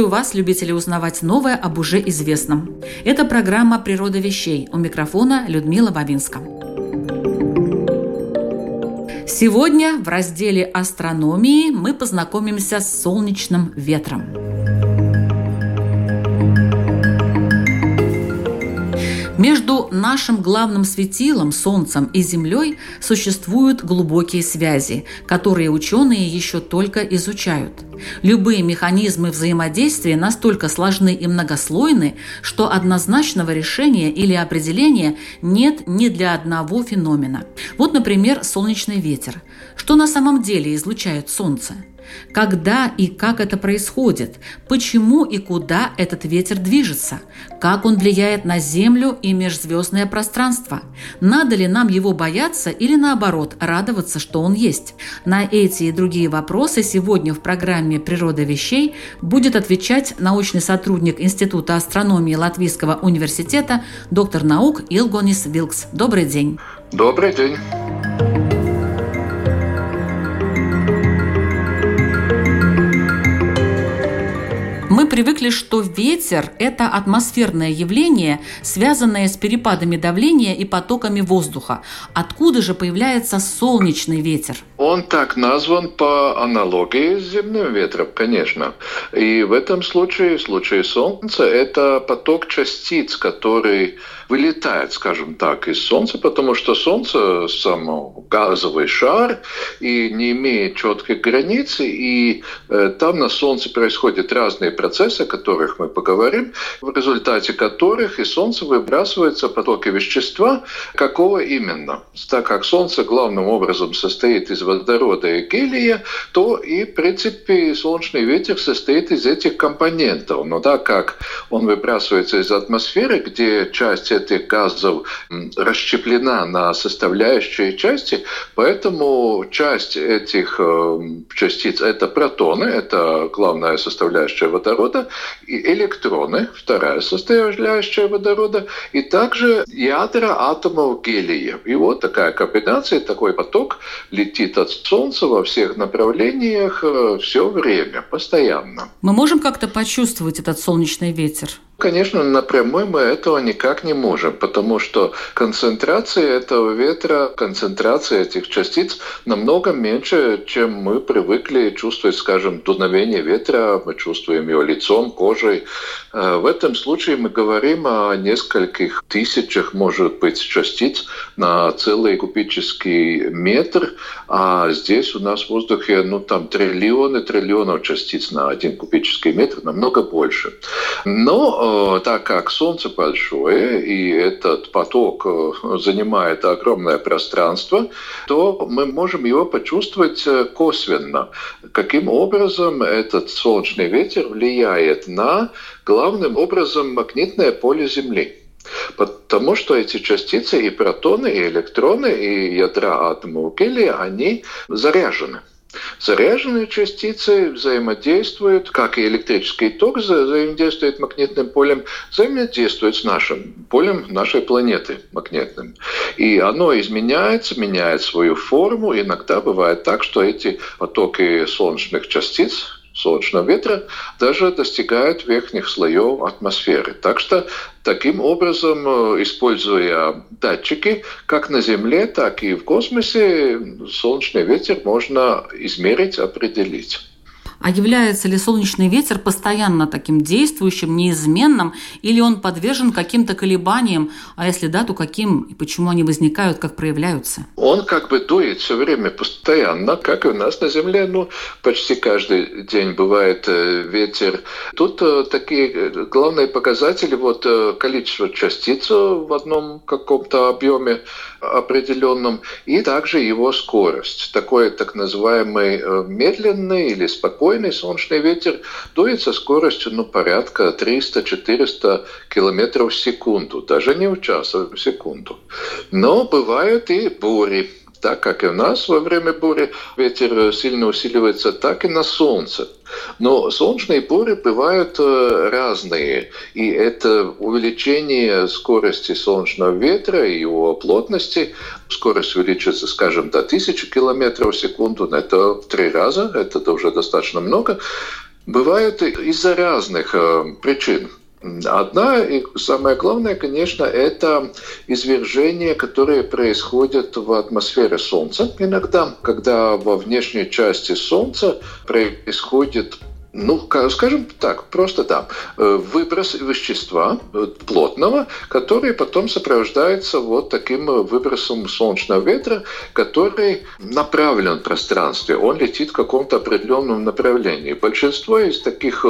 Приветствую вас, любители узнавать новое об уже известном. Это программа «Природа вещей». У микрофона Людмила Бабинска. Сегодня в разделе астрономии мы познакомимся с солнечным ветром. Между нашим главным светилом, Солнцем и Землей существуют глубокие связи, которые ученые еще только изучают. Любые механизмы взаимодействия настолько сложны и многослойны, что однозначного решения или определения нет ни для одного феномена. Вот, например, солнечный ветер. Что на самом деле излучает Солнце? Когда и как это происходит? Почему и куда этот ветер движется? Как он влияет на Землю и межзвездное пространство? Надо ли нам его бояться или наоборот радоваться, что он есть? На эти и другие вопросы сегодня в программе «Природа вещей» будет отвечать научный сотрудник Института астрономии Латвийского университета, доктор наук Илгонис Вилкс. Добрый день. Добрый день. Привыкли, что ветер – это атмосферное явление, связанное с перепадами давления и потоками воздуха. Откуда же появляется солнечный ветер? Он так назван по аналогии с земным ветром, конечно. И в этом случае, в случае Солнца, это поток частиц, который вылетает, скажем так, из Солнца, потому что Солнце сам газовый шар и не имеет четкой границы, и э, там на Солнце происходят разные процессы, о которых мы поговорим, в результате которых из Солнца выбрасываются потоки вещества, какого именно. Так как Солнце главным образом состоит из водорода и гелия, то и, в принципе, солнечный ветер состоит из этих компонентов. Но так как он выбрасывается из атмосферы, где часть этих газов расщеплена на составляющие части, поэтому часть этих э, частиц – это протоны, это главная составляющая водорода, и электроны, вторая составляющая водорода, и также ядра атомов гелия. И вот такая комбинация, такой поток летит от Солнца во всех направлениях э, все время, постоянно. Мы можем как-то почувствовать этот солнечный ветер? Конечно, напрямую мы этого никак не можем, потому что концентрация этого ветра, концентрация этих частиц намного меньше, чем мы привыкли чувствовать, скажем, дуновение ветра, мы чувствуем его лицом, кожей. Э, в этом случае мы говорим о нескольких тысячах, может быть, частиц на целый кубический метр, а здесь у нас в воздухе, ну, там триллионы триллионов частиц на один кубический метр, намного больше. Но так как Солнце большое, и этот поток э, занимает огромное пространство, то мы можем его почувствовать э, косвенно. Каким образом этот солнечный ветер влияет на, главным образом, магнитное поле Земли. Потому что эти частицы, и протоны, и электроны, и ядра атомов гелия, они заряжены. Заряженные частицы взаимодействуют, как и электрический ток взаимодействует магнитным полем, взаимодействует с нашим полем нашей планеты магнитным. И оно изменяется, меняет свою форму. Иногда бывает так, что эти потоки солнечных частиц, солнечного ветра даже достигают верхних слоев атмосферы. Так что таким образом, используя датчики, как на Земле, так и в космосе, солнечный ветер можно измерить, определить. А является ли солнечный ветер постоянно таким действующим, неизменным, или он подвержен каким-то колебаниям, а если да, то каким и почему они возникают, как проявляются? Он как бы дует все время постоянно, как и у нас на Земле, ну, почти каждый день бывает э, ветер. Тут э, такие э, главные показатели, вот количество частиц в одном каком-то объеме определенном, и также его скорость. Такой так называемый медленный или спокойный солнечный ветер дует со скоростью ну, порядка 300-400 километров в секунду, даже не в час, а в секунду. Но бывают и бури так как и у нас во время бури ветер сильно усиливается, так и на солнце. Но солнечные бури бывают э, разные, и это увеличение скорости солнечного ветра и его плотности, скорость увеличивается, скажем, до 1000 км в секунду, это в три раза, это уже достаточно много, бывает из-за разных э, причин. Одна и самое главное, конечно, это извержения, которые происходят в атмосфере Солнца. Иногда, когда во внешней части Солнца происходит ну, скажем так, просто да, э, выброс вещества э, плотного, который потом сопровождается вот таким э, выбросом солнечного ветра, который направлен в пространстве, он летит в каком-то определенном направлении. Большинство из таких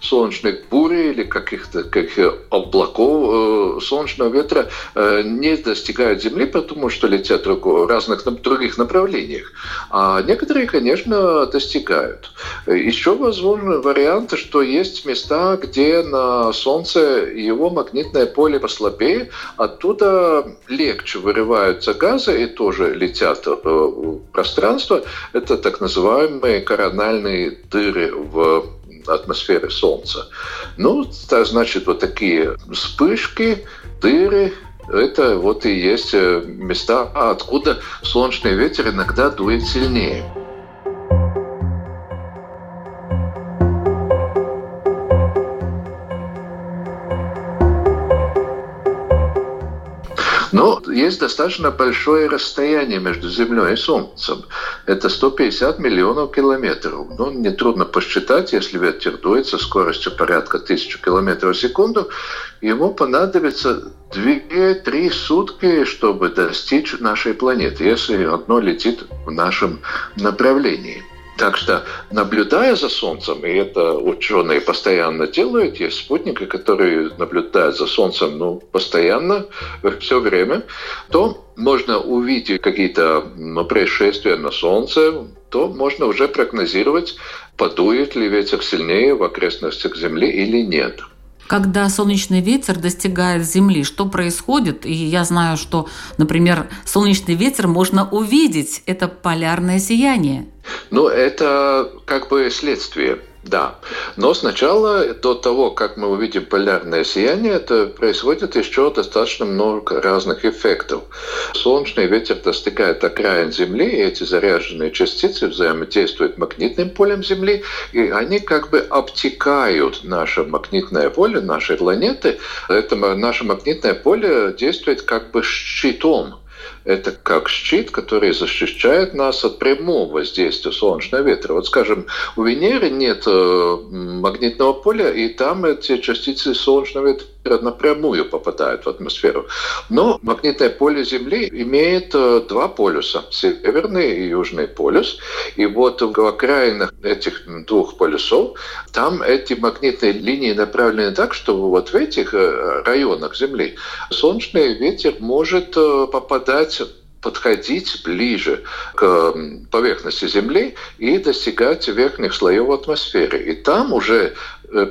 солнечных бурей или каких-то каких облаков солнечного ветра не достигают Земли, потому что летят в разных других направлениях. А некоторые, конечно, достигают. Еще возможно варианты, что есть места, где на Солнце его магнитное поле послабее, оттуда легче вырываются газы и тоже летят в пространство. Это так называемые корональные дыры в атмосфере Солнца. Ну, это значит, вот такие вспышки, дыры, это вот и есть места, откуда солнечный ветер иногда дует сильнее. Есть достаточно большое расстояние между Землей и Солнцем. Это 150 миллионов километров. Ну, нетрудно посчитать, если ветер дует со скоростью порядка 1000 километров в секунду, ему понадобится 2-3 сутки, чтобы достичь нашей планеты, если одно летит в нашем направлении. Так что, наблюдая за Солнцем, и это ученые постоянно делают, есть спутники, которые наблюдают за Солнцем ну, постоянно, все время, то можно увидеть какие-то ну, происшествия на Солнце, то можно уже прогнозировать, подует ли ветер сильнее в окрестностях Земли или нет когда солнечный ветер достигает Земли, что происходит? И я знаю, что, например, солнечный ветер можно увидеть. Это полярное сияние. Ну, это как бы следствие да. Но сначала, до того, как мы увидим полярное сияние, это происходит еще достаточно много разных эффектов. Солнечный ветер достигает окраин Земли, и эти заряженные частицы взаимодействуют магнитным полем Земли, и они как бы обтекают наше магнитное поле, нашей планеты. Это наше магнитное поле действует как бы щитом это как щит, который защищает нас от прямого воздействия солнечного ветра. Вот, скажем, у Венеры нет э, магнитного поля, и там эти частицы солнечного ветра напрямую попадают в атмосферу. Но магнитное поле Земли имеет э, два полюса – северный и южный полюс. И вот в окраинах этих двух полюсов там эти магнитные линии направлены так, что вот в этих э, районах Земли солнечный ветер может попадать подходить ближе к поверхности Земли и достигать верхних слоев атмосферы. И там уже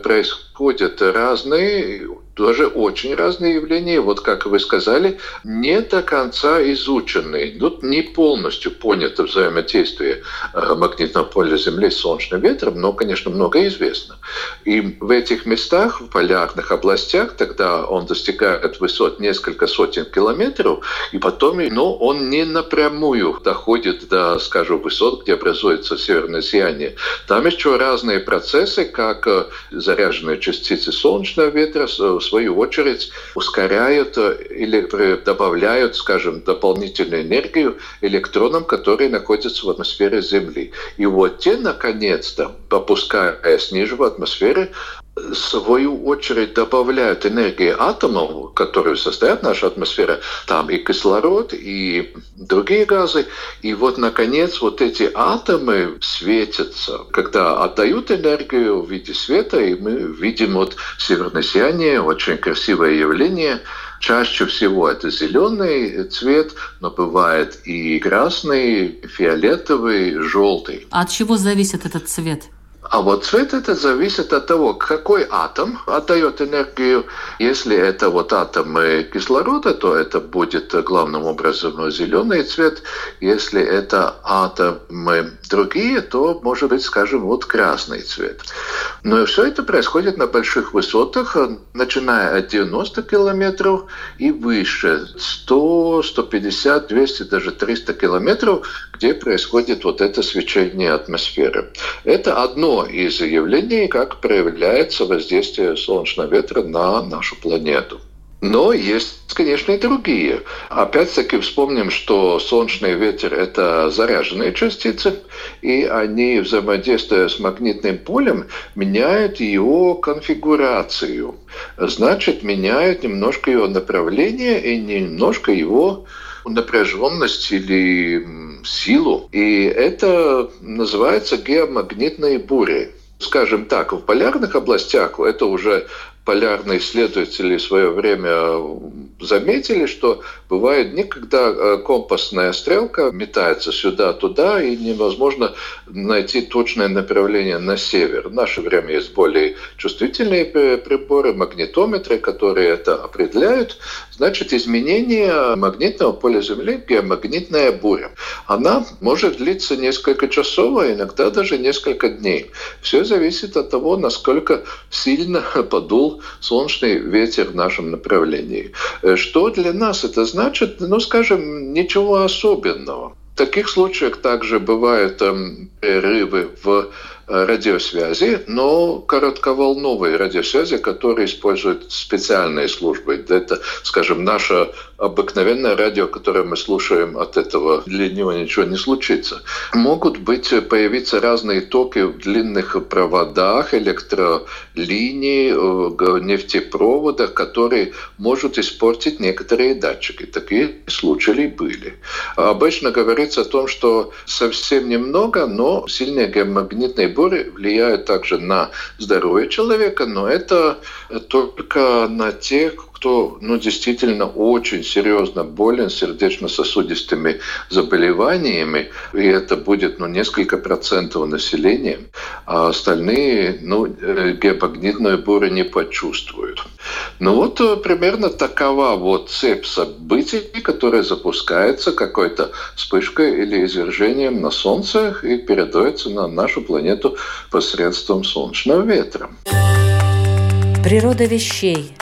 происходят разные тоже очень разные явления, вот как вы сказали, не до конца изученные, тут не полностью понято взаимодействие э, магнитного поля Земли с солнечным ветром, но, конечно, много известно. И в этих местах, в полярных областях, тогда он достигает высот несколько сотен километров, и потом но он не напрямую доходит до, скажем, высот, где образуется северное сияние. Там еще разные процессы, как э, заряженные частицы солнечного ветра, в свою очередь ускоряют э, или добавляют, скажем, дополнительную энергию электронам, которые находятся в атмосфере Земли. И вот те, наконец-то, попускаясь ниже в атмосфере, свою очередь добавляют энергии атомов, которые состоят наша атмосфера, там и кислород, и другие газы. И вот, наконец, вот эти атомы светятся, когда отдают энергию в виде света, и мы видим вот северное сияние, очень красивое явление. Чаще всего это зеленый цвет, но бывает и красный, фиолетовый, желтый. А от чего зависит этот цвет? А вот цвет это зависит от того, какой атом отдает энергию. Если это вот атомы кислорода, то это будет главным образом зеленый цвет. Если это атомы другие, то может быть, скажем, вот красный цвет. Но все это происходит на больших высотах, начиная от 90 километров и выше. 100, 150, 200, даже 300 километров, где происходит вот это свечение атмосферы. Это одно из явлений, как проявляется воздействие солнечного ветра на нашу планету. Но есть, конечно, и другие. Опять-таки вспомним, что солнечный ветер – это заряженные частицы, и они, взаимодействуя с магнитным полем, меняют его конфигурацию. Значит, меняют немножко его направление и немножко его напряженность или силу. И это называется геомагнитные бури скажем так, в полярных областях это уже полярные исследователи в свое время заметили, что бывает никогда э, компасная стрелка метается сюда-туда, и невозможно найти точное направление на север. В наше время есть более чувствительные приборы, магнитометры, которые это определяют. Значит, изменение магнитного поля Земли – геомагнитная буря. Она может длиться несколько часов, а иногда даже несколько дней. Все зависит от того, насколько сильно подул солнечный ветер в нашем направлении. Э, что для нас это значит? Ну, скажем, ничего особенного. В таких случаях также бывают эм, перерывы в Э, радиосвязи, но коротковолновые радиосвязи, которые используют специальные службы. Это, скажем, наше обыкновенное радио, которое мы слушаем, от этого для него ничего не случится. Могут быть, появиться разные токи в длинных проводах, электролинии, э, нефтепроводах, которые могут испортить некоторые датчики. Такие случаи были. Обычно говорится о том, что совсем немного, но сильные геомагнитные бури влияют также на здоровье человека, но это только на тех, кто ну, действительно очень серьезно болен сердечно-сосудистыми заболеваниями, и это будет ну, несколько процентов населения, а остальные ну, э, геомагнитную бурю не почувствуют. Ну вот э, примерно такова вот цепь событий, которая запускается какой-то вспышкой или извержением на Солнце и передается на нашу планету посредством солнечного ветра. Природа вещей –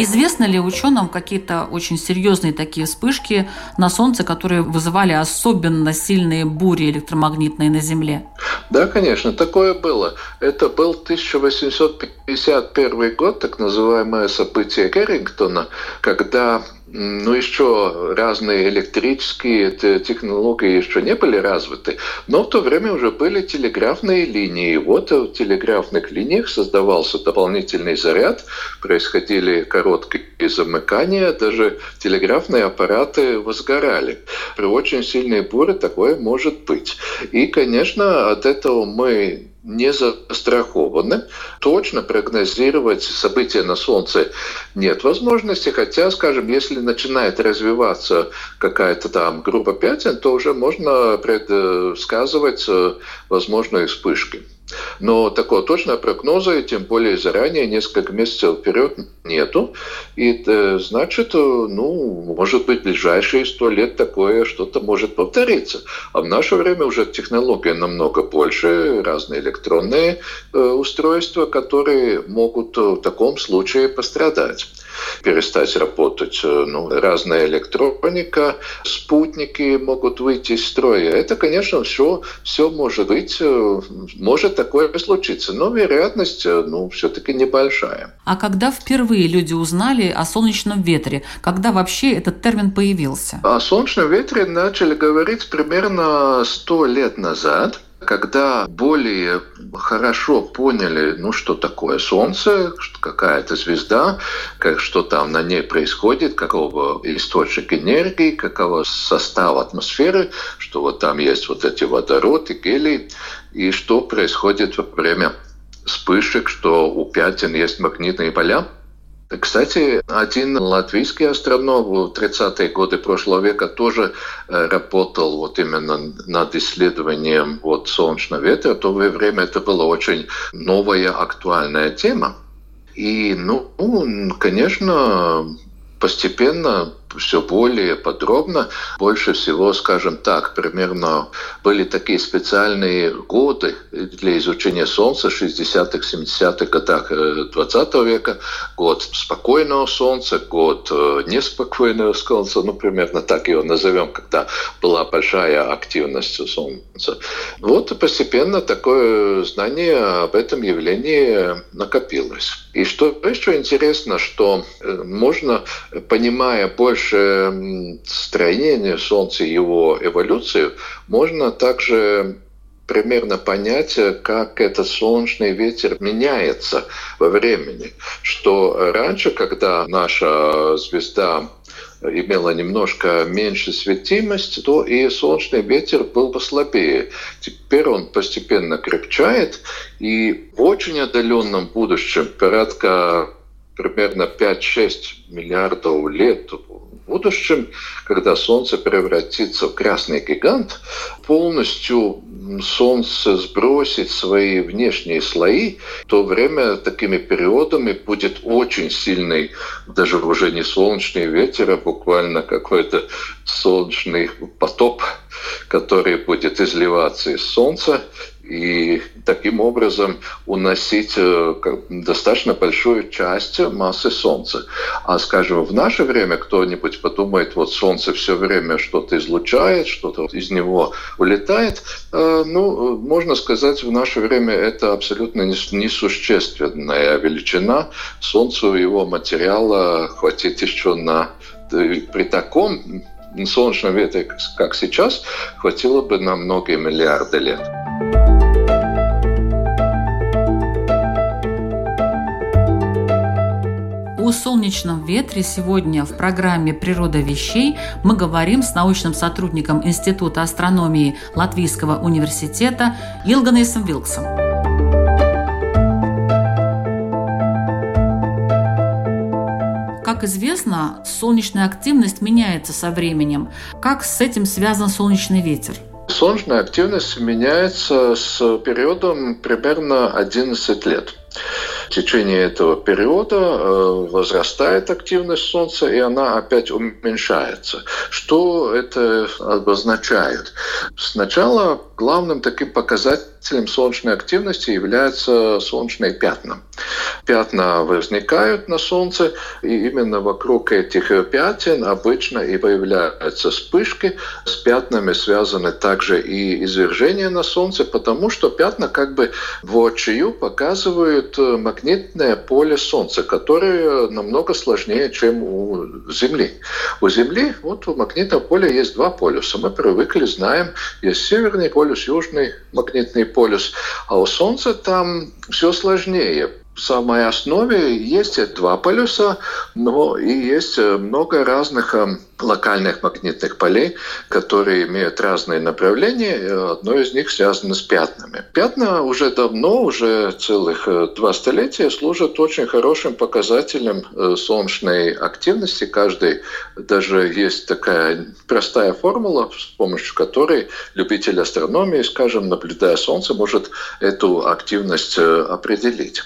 Известно ли ученым какие-то очень серьезные такие вспышки на Солнце, которые вызывали особенно сильные бури электромагнитные на Земле? Да, конечно, такое было. Это был 1851 год, так называемое событие Геррингтона, когда ну, еще разные электрические технологии еще не были развиты, но в то время уже были телеграфные линии. Вот в телеграфных линиях создавался дополнительный заряд, происходили короткие замыкания, даже телеграфные аппараты возгорали. При очень сильной буре такое может быть. И, конечно, от этого мы не застрахованы. Точно прогнозировать события на Солнце нет возможности, хотя, скажем, если начинает развиваться какая-то там группа пятен, то уже можно предсказывать э, возможные вспышки. Но такого точного прогноза, и тем более заранее, несколько месяцев вперед, нету. И это значит, ну, может быть, ближайшие сто лет такое что-то может повториться. А в наше время уже технология намного больше, разные электронные э, устройства, которые могут в таком случае пострадать перестать работать. Э, ну, разная электроника, спутники могут выйти из строя. Это, конечно, все, все может быть, э, может такое случиться, но вероятность, э, ну, все-таки небольшая. А когда впервые люди узнали о солнечном ветре? Когда вообще этот термин появился? О солнечном ветре начали говорить примерно сто лет назад – когда более хорошо поняли, ну, что такое Солнце, какая-то звезда, как, что там на ней происходит, какого источник энергии, какого состава атмосферы, что вот там есть вот эти водороды, гелий, и что происходит во время вспышек, что у пятен есть магнитные поля. Кстати, один латвийский астроном в 30-е годы прошлого века тоже э, работал вот именно над исследованием вот солнечного ветра. В то время это была очень новая, актуальная тема. И, ну, конечно, постепенно все более подробно. Больше всего, скажем так, примерно были такие специальные годы для изучения Солнца 60-х, 70-х годах 20 э, века. Год спокойного Солнца, год э, неспокойного Солнца, ну, примерно так его назовем, когда была большая активность Солнца. Вот постепенно такое знание об этом явлении накопилось. И что еще интересно, что э, можно, понимая больше больше строение Солнца и его эволюцию, можно также примерно понять, как этот солнечный ветер меняется во времени. Что раньше, когда наша звезда имела немножко меньше светимость, то и солнечный ветер был послабее. Теперь он постепенно крепчает, и в очень отдаленном будущем, порядка примерно 5-6 миллиардов лет. Будущем, когда Солнце превратится в красный гигант, полностью Солнце сбросит свои внешние слои, то время такими периодами будет очень сильный, даже уже не солнечный ветер, а буквально какой-то солнечный потоп, который будет изливаться из Солнца и таким образом уносить э, достаточно большую часть массы Солнца. А, скажем, в наше время кто-нибудь подумает, вот Солнце все время что-то излучает, что-то из него улетает. Э, ну, можно сказать, в наше время это абсолютно несущественная величина. Солнцу его материала хватит еще на при таком солнечном ветре, как сейчас, хватило бы на многие миллиарды лет. О солнечном ветре сегодня в программе «Природа вещей» мы говорим с научным сотрудником Института астрономии Латвийского университета Илганесом Вилксом. Как известно, солнечная активность меняется со временем. Как с этим связан солнечный ветер? Солнечная активность меняется с периодом примерно 11 лет. В течение этого периода э, возрастает активность Солнца, и она опять уменьшается. Что это обозначает? Сначала главным таким показателем солнечной активности являются солнечные пятна. Пятна возникают на Солнце, и именно вокруг этих пятен обычно и появляются вспышки. С пятнами связаны также и извержения на Солнце, потому что пятна как бы воочию показывают магнитные магнитное поле Солнца, которое намного сложнее, чем у Земли. У Земли, вот у магнитного поля есть два полюса. Мы привыкли, знаем, есть северный полюс, южный магнитный полюс. А у Солнца там все сложнее самой основе есть два полюса, но и есть э, много разных э, локальных магнитных полей, которые имеют разные направления. Одно из них связано с пятнами. Пятна уже давно, уже целых э, два столетия служат очень хорошим показателем солнечной активности. Каждый, даже есть такая простая формула, с помощью которой любитель астрономии, скажем, наблюдая Солнце, может эту активность определить.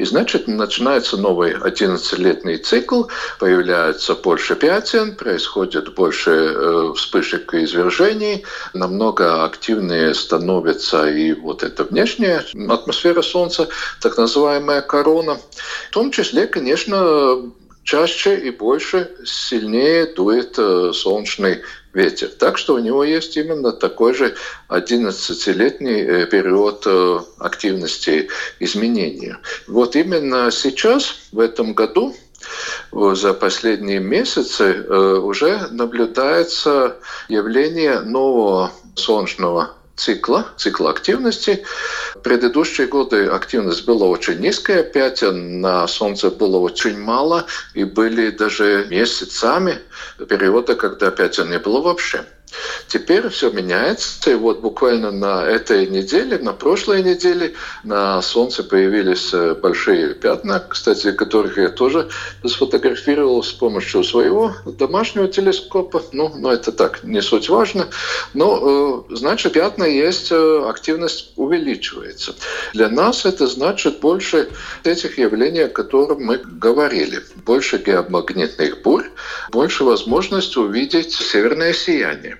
И значит, начинается новый 11-летний цикл, появляется больше пятен, происходит больше э, вспышек и извержений, намного активнее становится и вот эта внешняя атмосфера Солнца, так называемая корона. В том числе, конечно, чаще и больше сильнее дует э, солнечный ветер. Так что у него есть именно такой же 11-летний э, период э, активности изменения. Вот именно сейчас, в этом году, за последние месяцы уже наблюдается явление нового солнечного цикла, цикла активности. Предыдущие годы активность была очень низкая, опять на Солнце было очень мало, и были даже месяцами периода, когда опять не было вообще. Теперь все меняется, и вот буквально на этой неделе, на прошлой неделе на Солнце появились э, большие пятна, кстати, которых я тоже сфотографировал с помощью своего домашнего телескопа. Ну, но это так, не суть важно. Но, э, значит, пятна есть, э, активность увеличивается. Для нас это значит больше этих явлений, о которых мы говорили. Больше геомагнитных бурь, больше возможность увидеть северное сияние.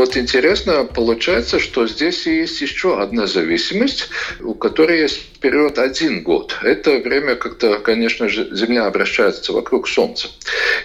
Вот интересно, получается, что здесь есть еще одна зависимость, у которой есть период один год. Это время, когда, конечно же, Земля обращается вокруг Солнца.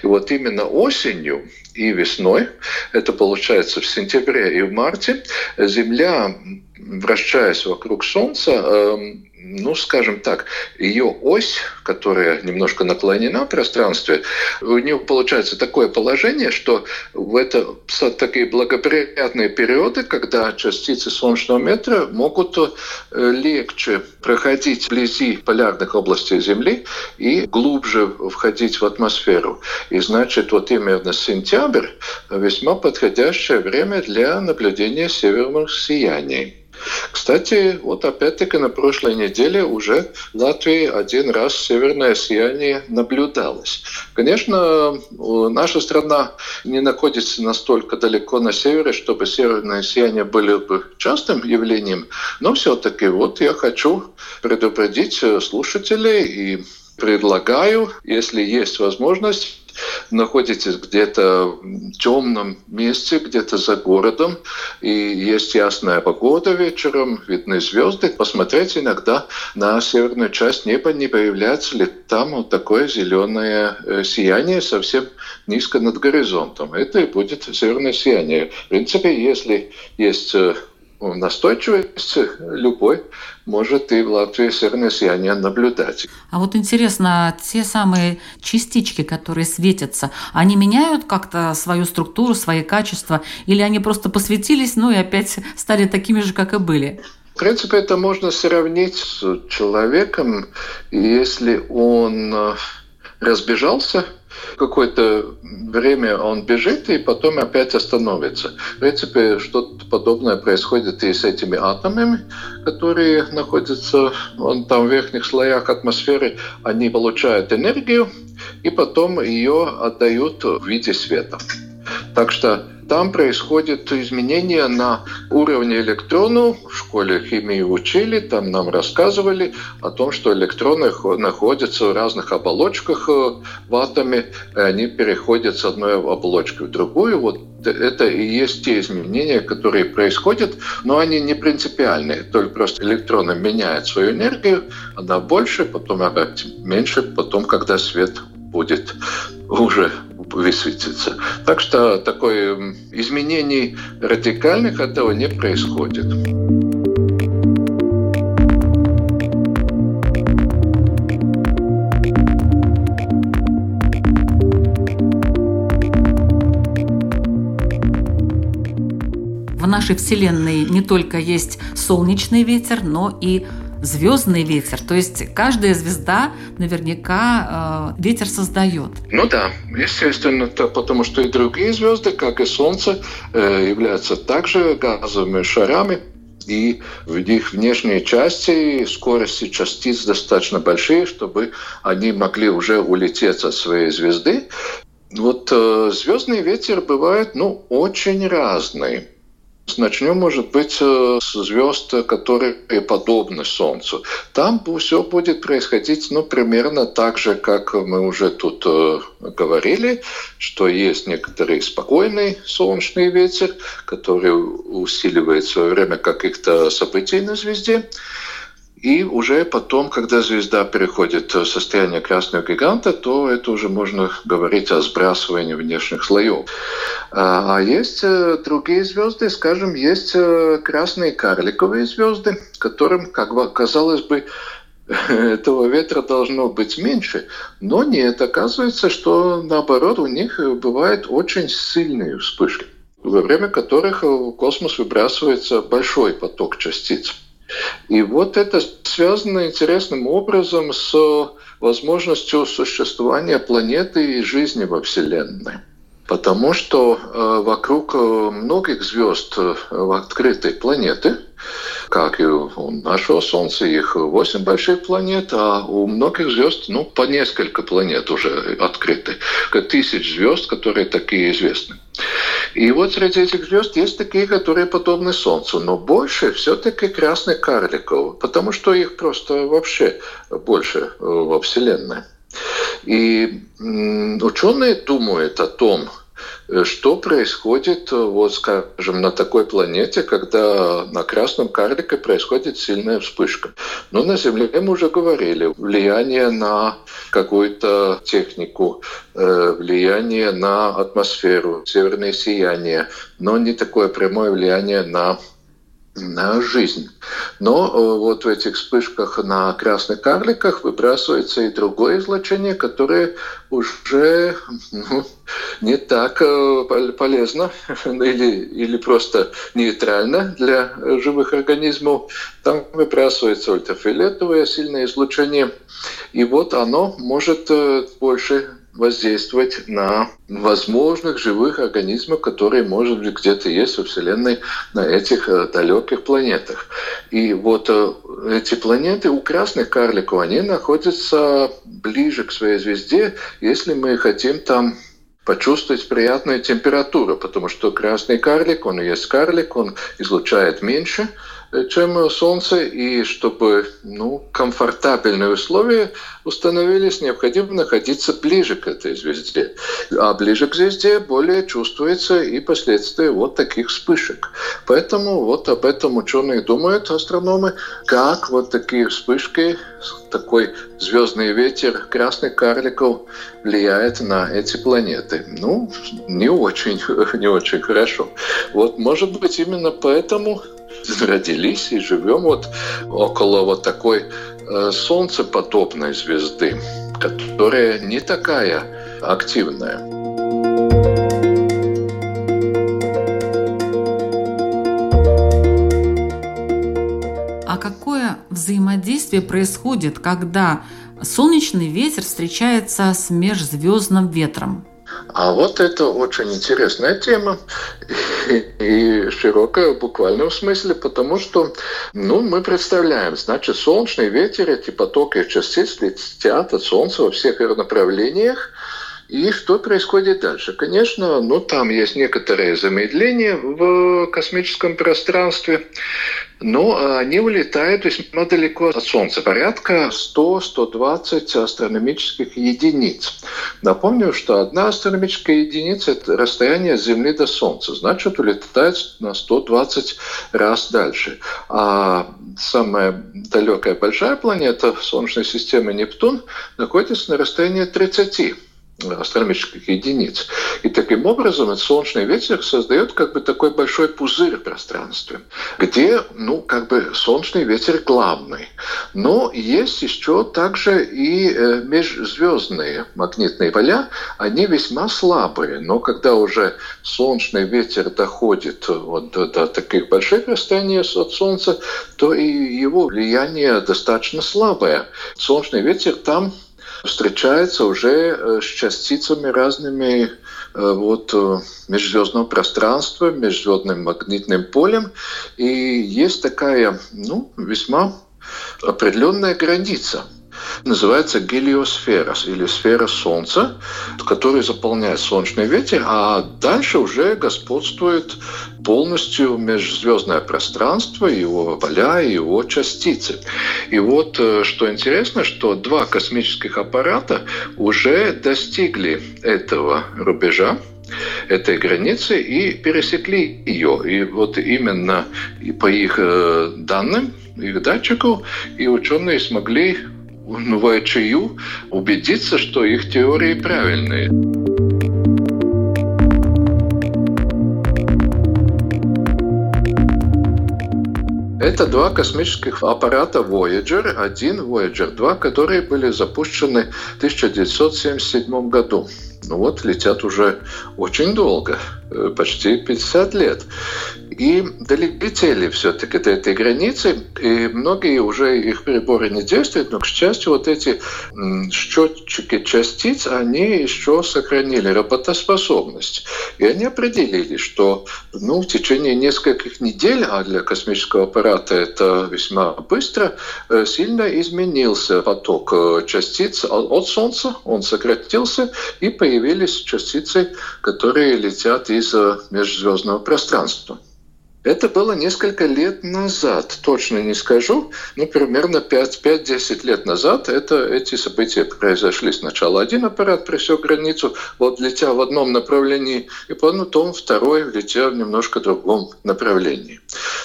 И вот именно осенью и весной, это получается в сентябре и в марте, Земля, вращаясь вокруг Солнца, эм, ну, скажем так, ее ось, которая немножко наклонена в пространстве, у нее получается такое положение, что в это такие благоприятные периоды, когда частицы солнечного метра могут э, легче проходить вблизи полярных областей Земли и глубже входить в атмосферу. И значит, вот именно сентябрь весьма подходящее время для наблюдения северных сияний. Кстати, вот опять-таки на прошлой неделе уже в Латвии один раз северное сияние наблюдалось. Конечно, наша страна не находится настолько далеко на севере, чтобы северное сияние было бы частым явлением, но все-таки вот я хочу предупредить слушателей и предлагаю, если есть возможность, находитесь где-то в темном месте, где-то за городом, и есть ясная погода вечером, видны звезды, посмотреть иногда на северную часть неба, не появляется ли там вот такое зеленое э, сияние совсем низко над горизонтом. Это и будет северное сияние. В принципе, если есть э, настойчивость, любой может и в Латвии северное сияние наблюдать. А вот интересно, те самые частички, которые светятся, они меняют как-то свою структуру, свои качества, или они просто посветились, ну и опять стали такими же, как и были? В принципе, это можно сравнить с человеком, если он э, разбежался, какое-то время он бежит и потом опять остановится. В принципе, что-то подобное происходит и с этими атомами, которые находятся вон там в верхних слоях атмосферы. Они получают энергию и потом ее отдают в виде света. Так что там происходит изменение на уровне электронов. В школе химии учили, там нам рассказывали о том, что электроны находятся в разных оболочках э, в атоме, они переходят с одной оболочки в другую. Вот это и есть те изменения, которые происходят, но они не принципиальные. Только просто электроны меняют свою энергию, она больше, потом опять меньше, потом, когда свет будет уже высветиться. Так что такое изменений радикальных этого не происходит. В нашей Вселенной не только есть солнечный ветер, но и звездный ветер. То есть каждая звезда наверняка э, ветер создает. Ну да, естественно, то, потому что и другие звезды, как и Солнце, э, являются также газовыми шарами. И в их внешней части скорости частиц достаточно большие, чтобы они могли уже улететь от своей звезды. Вот э, звездный ветер бывает ну, очень разный. Начнем, может быть, э, с звезд, которые подобны Солнцу. Там все будет происходить ну, примерно так же, как мы уже тут э, говорили, что есть некоторый спокойный солнечный ветер, который усиливается во время каких-то событий на звезде. И уже потом, когда звезда переходит в состояние красного гиганта, то это уже можно говорить о сбрасывании внешних слоев. А, а есть э, другие звезды, скажем, есть э, красные карликовые звезды, которым, как бы, казалось бы, этого ветра должно быть меньше, но нет, оказывается, что наоборот у них бывают очень сильные вспышки, во время которых в космос выбрасывается большой поток частиц. И вот это связано интересным образом с возможностью существования планеты и жизни во Вселенной. Потому что э, вокруг э, многих звезд э, открытой планеты, как и у нашего Солнца, их восемь больших планет, а у многих звезд, ну, по несколько планет уже открыты, тысяч звезд, которые такие известны. И вот среди этих звезд есть такие, которые подобны Солнцу, но больше все-таки красных карликов, потому что их просто вообще больше во Вселенной. И ученые думают о том, э, что происходит, э, вот скажем, на такой планете, когда на красном карлике происходит сильная вспышка. Но на Земле мы уже говорили, влияние на какую-то технику, э, влияние на атмосферу, северное сияние, но не такое прямое влияние на жизнь. Но э, вот в этих вспышках на красных карликах выбрасывается и другое излучение, которое уже ну, не так э, полезно или, или просто нейтрально для живых организмов. Там выбрасывается ультрафиолетовое сильное излучение, и вот оно может э, больше воздействовать на возможных живых организмов, которые, может быть, где-то есть во Вселенной на этих э, далеких планетах. И вот э, эти планеты у красных карликов, они находятся ближе к своей звезде, если мы хотим там почувствовать приятную температуру, потому что красный карлик, он и есть карлик, он излучает меньше, Чем Солнце, и чтобы ну, комфортабельные условия установились, необходимо находиться ближе к этой звезде. А ближе к звезде более чувствуется и последствия вот таких вспышек. Поэтому вот об этом ученые думают, астрономы, как вот такие вспышки, такой звездный ветер красных карликов влияет на эти планеты. Ну, не очень, не очень хорошо. Вот, может быть, именно поэтому родились и живем вот около вот такой э, солнцеподобной звезды, которая не такая активная. А какое взаимодействие происходит, когда солнечный ветер встречается с межзвездным ветром? А вот это очень интересная тема и широкая в буквальном смысле, потому что ну, мы представляем, значит, солнечный ветер, эти потоки частиц летят от Солнца во всех направлениях, и что происходит дальше? Конечно, ну, там есть некоторые замедления в космическом пространстве, но они улетают весьма далеко от Солнца, порядка 100-120 астрономических единиц. Напомню, что одна астрономическая единица – это расстояние Земли до Солнца, значит, улетает на 120 раз дальше. А самая далекая большая планета Солнечной системе Нептун находится на расстоянии 30 астрономических единиц. И таким образом этот солнечный ветер создает как бы такой большой пузырь в пространстве, где, ну, как бы солнечный ветер главный. Но есть еще также и э, межзвездные магнитные поля, они весьма слабые, но когда уже солнечный ветер доходит вот до, до таких больших расстояний от Солнца, то и его влияние достаточно слабое. Солнечный ветер там встречается уже э, с частицами разными э, вот, э, межзвездного пространства, межзвездным магнитным полем. И есть такая ну, весьма определенная граница – называется гелиосфера или сфера Солнца, которая заполняет солнечный ветер, а дальше уже господствует полностью межзвездное пространство, его поля и его частицы. И вот э, что интересно, что два космических аппарата уже достигли этого рубежа, этой границы и пересекли ее. И вот именно по их э, данным, их датчику, и ученые смогли ну, воочию убедиться, что их теории правильные. Это два космических аппарата Voyager, один Voyager 2, которые были запущены в 1977 году. Ну вот, летят уже очень долго, э, почти 50 лет. И долетели все-таки до этой границы, и многие уже их приборы не действуют, но, к счастью, вот эти счетчики частиц, они еще сохранили работоспособность. И они определили, что ну, в течение нескольких недель, а для космического аппарата это весьма быстро, э, сильно изменился поток э, частиц от Солнца, он сократился, и появились частицы, которые летят из э, межзвездного пространства. Это было несколько лет назад, точно не скажу, но примерно 5-10 лет назад это, эти события произошли. Сначала один аппарат пресек границу, вот летя в одном направлении, и потом второй летел в немножко другом направлении.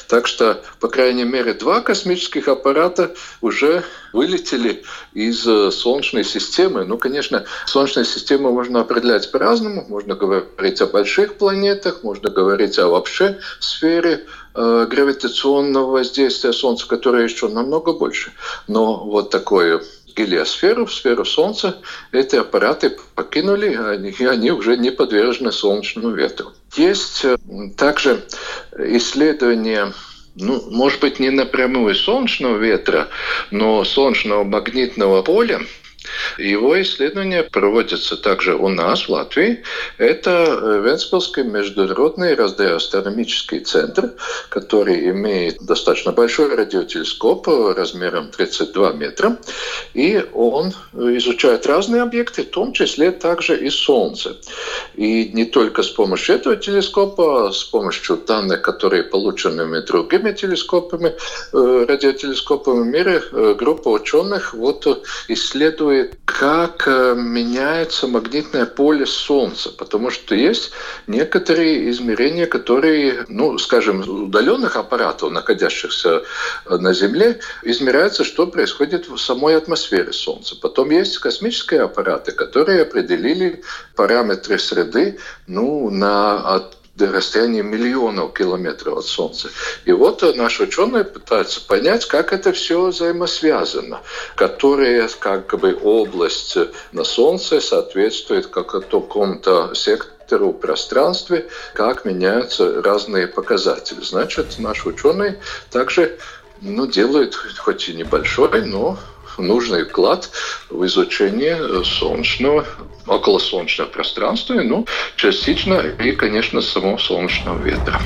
Так что, по крайней мере, два космических аппарата уже вылетели из э, Солнечной системы. Ну, конечно, Солнечную систему можно определять по-разному. Можно говорить о больших планетах, можно говорить о вообще сфере э, гравитационного воздействия Солнца, которое еще намного больше. Но вот такое гелиосферу, сферу Солнца, эти аппараты покинули, и они уже не подвержены солнечному ветру. Есть э, также исследования ну, может быть, не напрямую солнечного ветра, но солнечного магнитного поля, его исследования проводятся также у нас, в Латвии. Это э, Венспилский международный радиоастрономический центр, который имеет достаточно большой радиотелескоп размером 32 метра. И он изучает разные объекты, в том числе также и Солнце. И не только с помощью этого телескопа, а с помощью данных, которые получены другими телескопами, э, радиотелескопами э, группа ученых вот исследует как э, меняется магнитное поле Солнца, потому что есть некоторые измерения, которые, ну, скажем, удаленных аппаратов, находящихся э, на Земле, измеряется, что происходит в самой атмосфере Солнца. Потом есть космические аппараты, которые определили параметры среды ну, на до расстояния миллионов километров от Солнца. И вот наши ученые пытаются понять, как это все взаимосвязано, которая как бы область на Солнце соответствует какому-то сектору в пространстве, как меняются разные показатели. Значит, наши ученые также ну, делают хоть и небольшой, но нужный вклад в изучение солнечного, околосолнечного пространства, ну, частично и, конечно, самого солнечного ветра.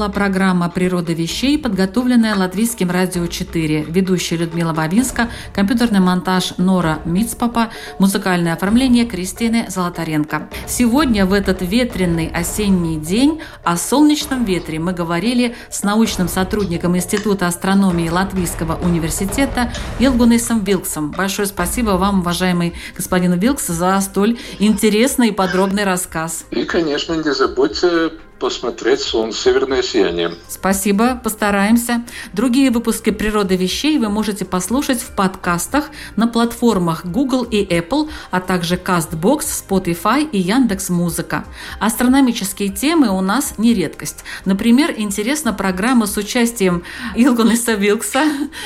Была программа «Природа вещей», подготовленная Латвийским радио 4. Ведущая Людмила Бабинска, компьютерный монтаж Нора Мицпапа, музыкальное оформление Кристины Золотаренко. Сегодня, в этот ветреный осенний день, о солнечном ветре мы говорили с научным сотрудником Института астрономии Латвийского университета Илгунисом Вилксом. Большое спасибо вам, уважаемый господин Вилкс, за столь интересный и подробный рассказ. И, конечно, не забудьте посмотреть сон «Северное сияние». Спасибо, постараемся. Другие выпуски «Природы вещей» вы можете послушать в подкастах на платформах Google и Apple, а также CastBox, Spotify и Яндекс Музыка. Астрономические темы у нас не редкость. Например, интересна программа с участием Илгуниса Вилкса.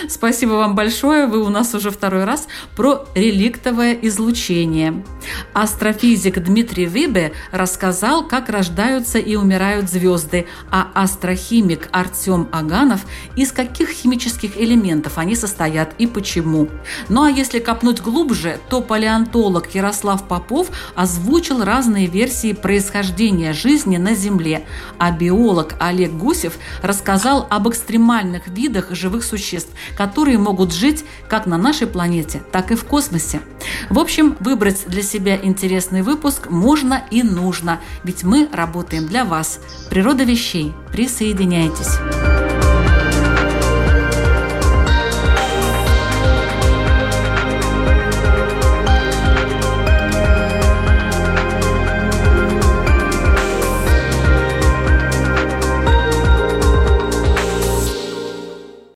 Спасибо вам большое, вы у нас уже второй раз, про реликтовое излучение. Астрофизик Дмитрий Вибе рассказал, как рождаются и умирают собирают звезды, а астрохимик Артем Аганов из каких химических элементов они состоят и почему. Ну а если копнуть глубже, то палеонтолог Ярослав Попов озвучил разные версии происхождения жизни на Земле, а биолог Олег Гусев рассказал об экстремальных видах живых существ, которые могут жить как на нашей планете, так и в космосе. В общем, выбрать для себя интересный выпуск можно и нужно, ведь мы работаем для вас. Природа вещей. Присоединяйтесь.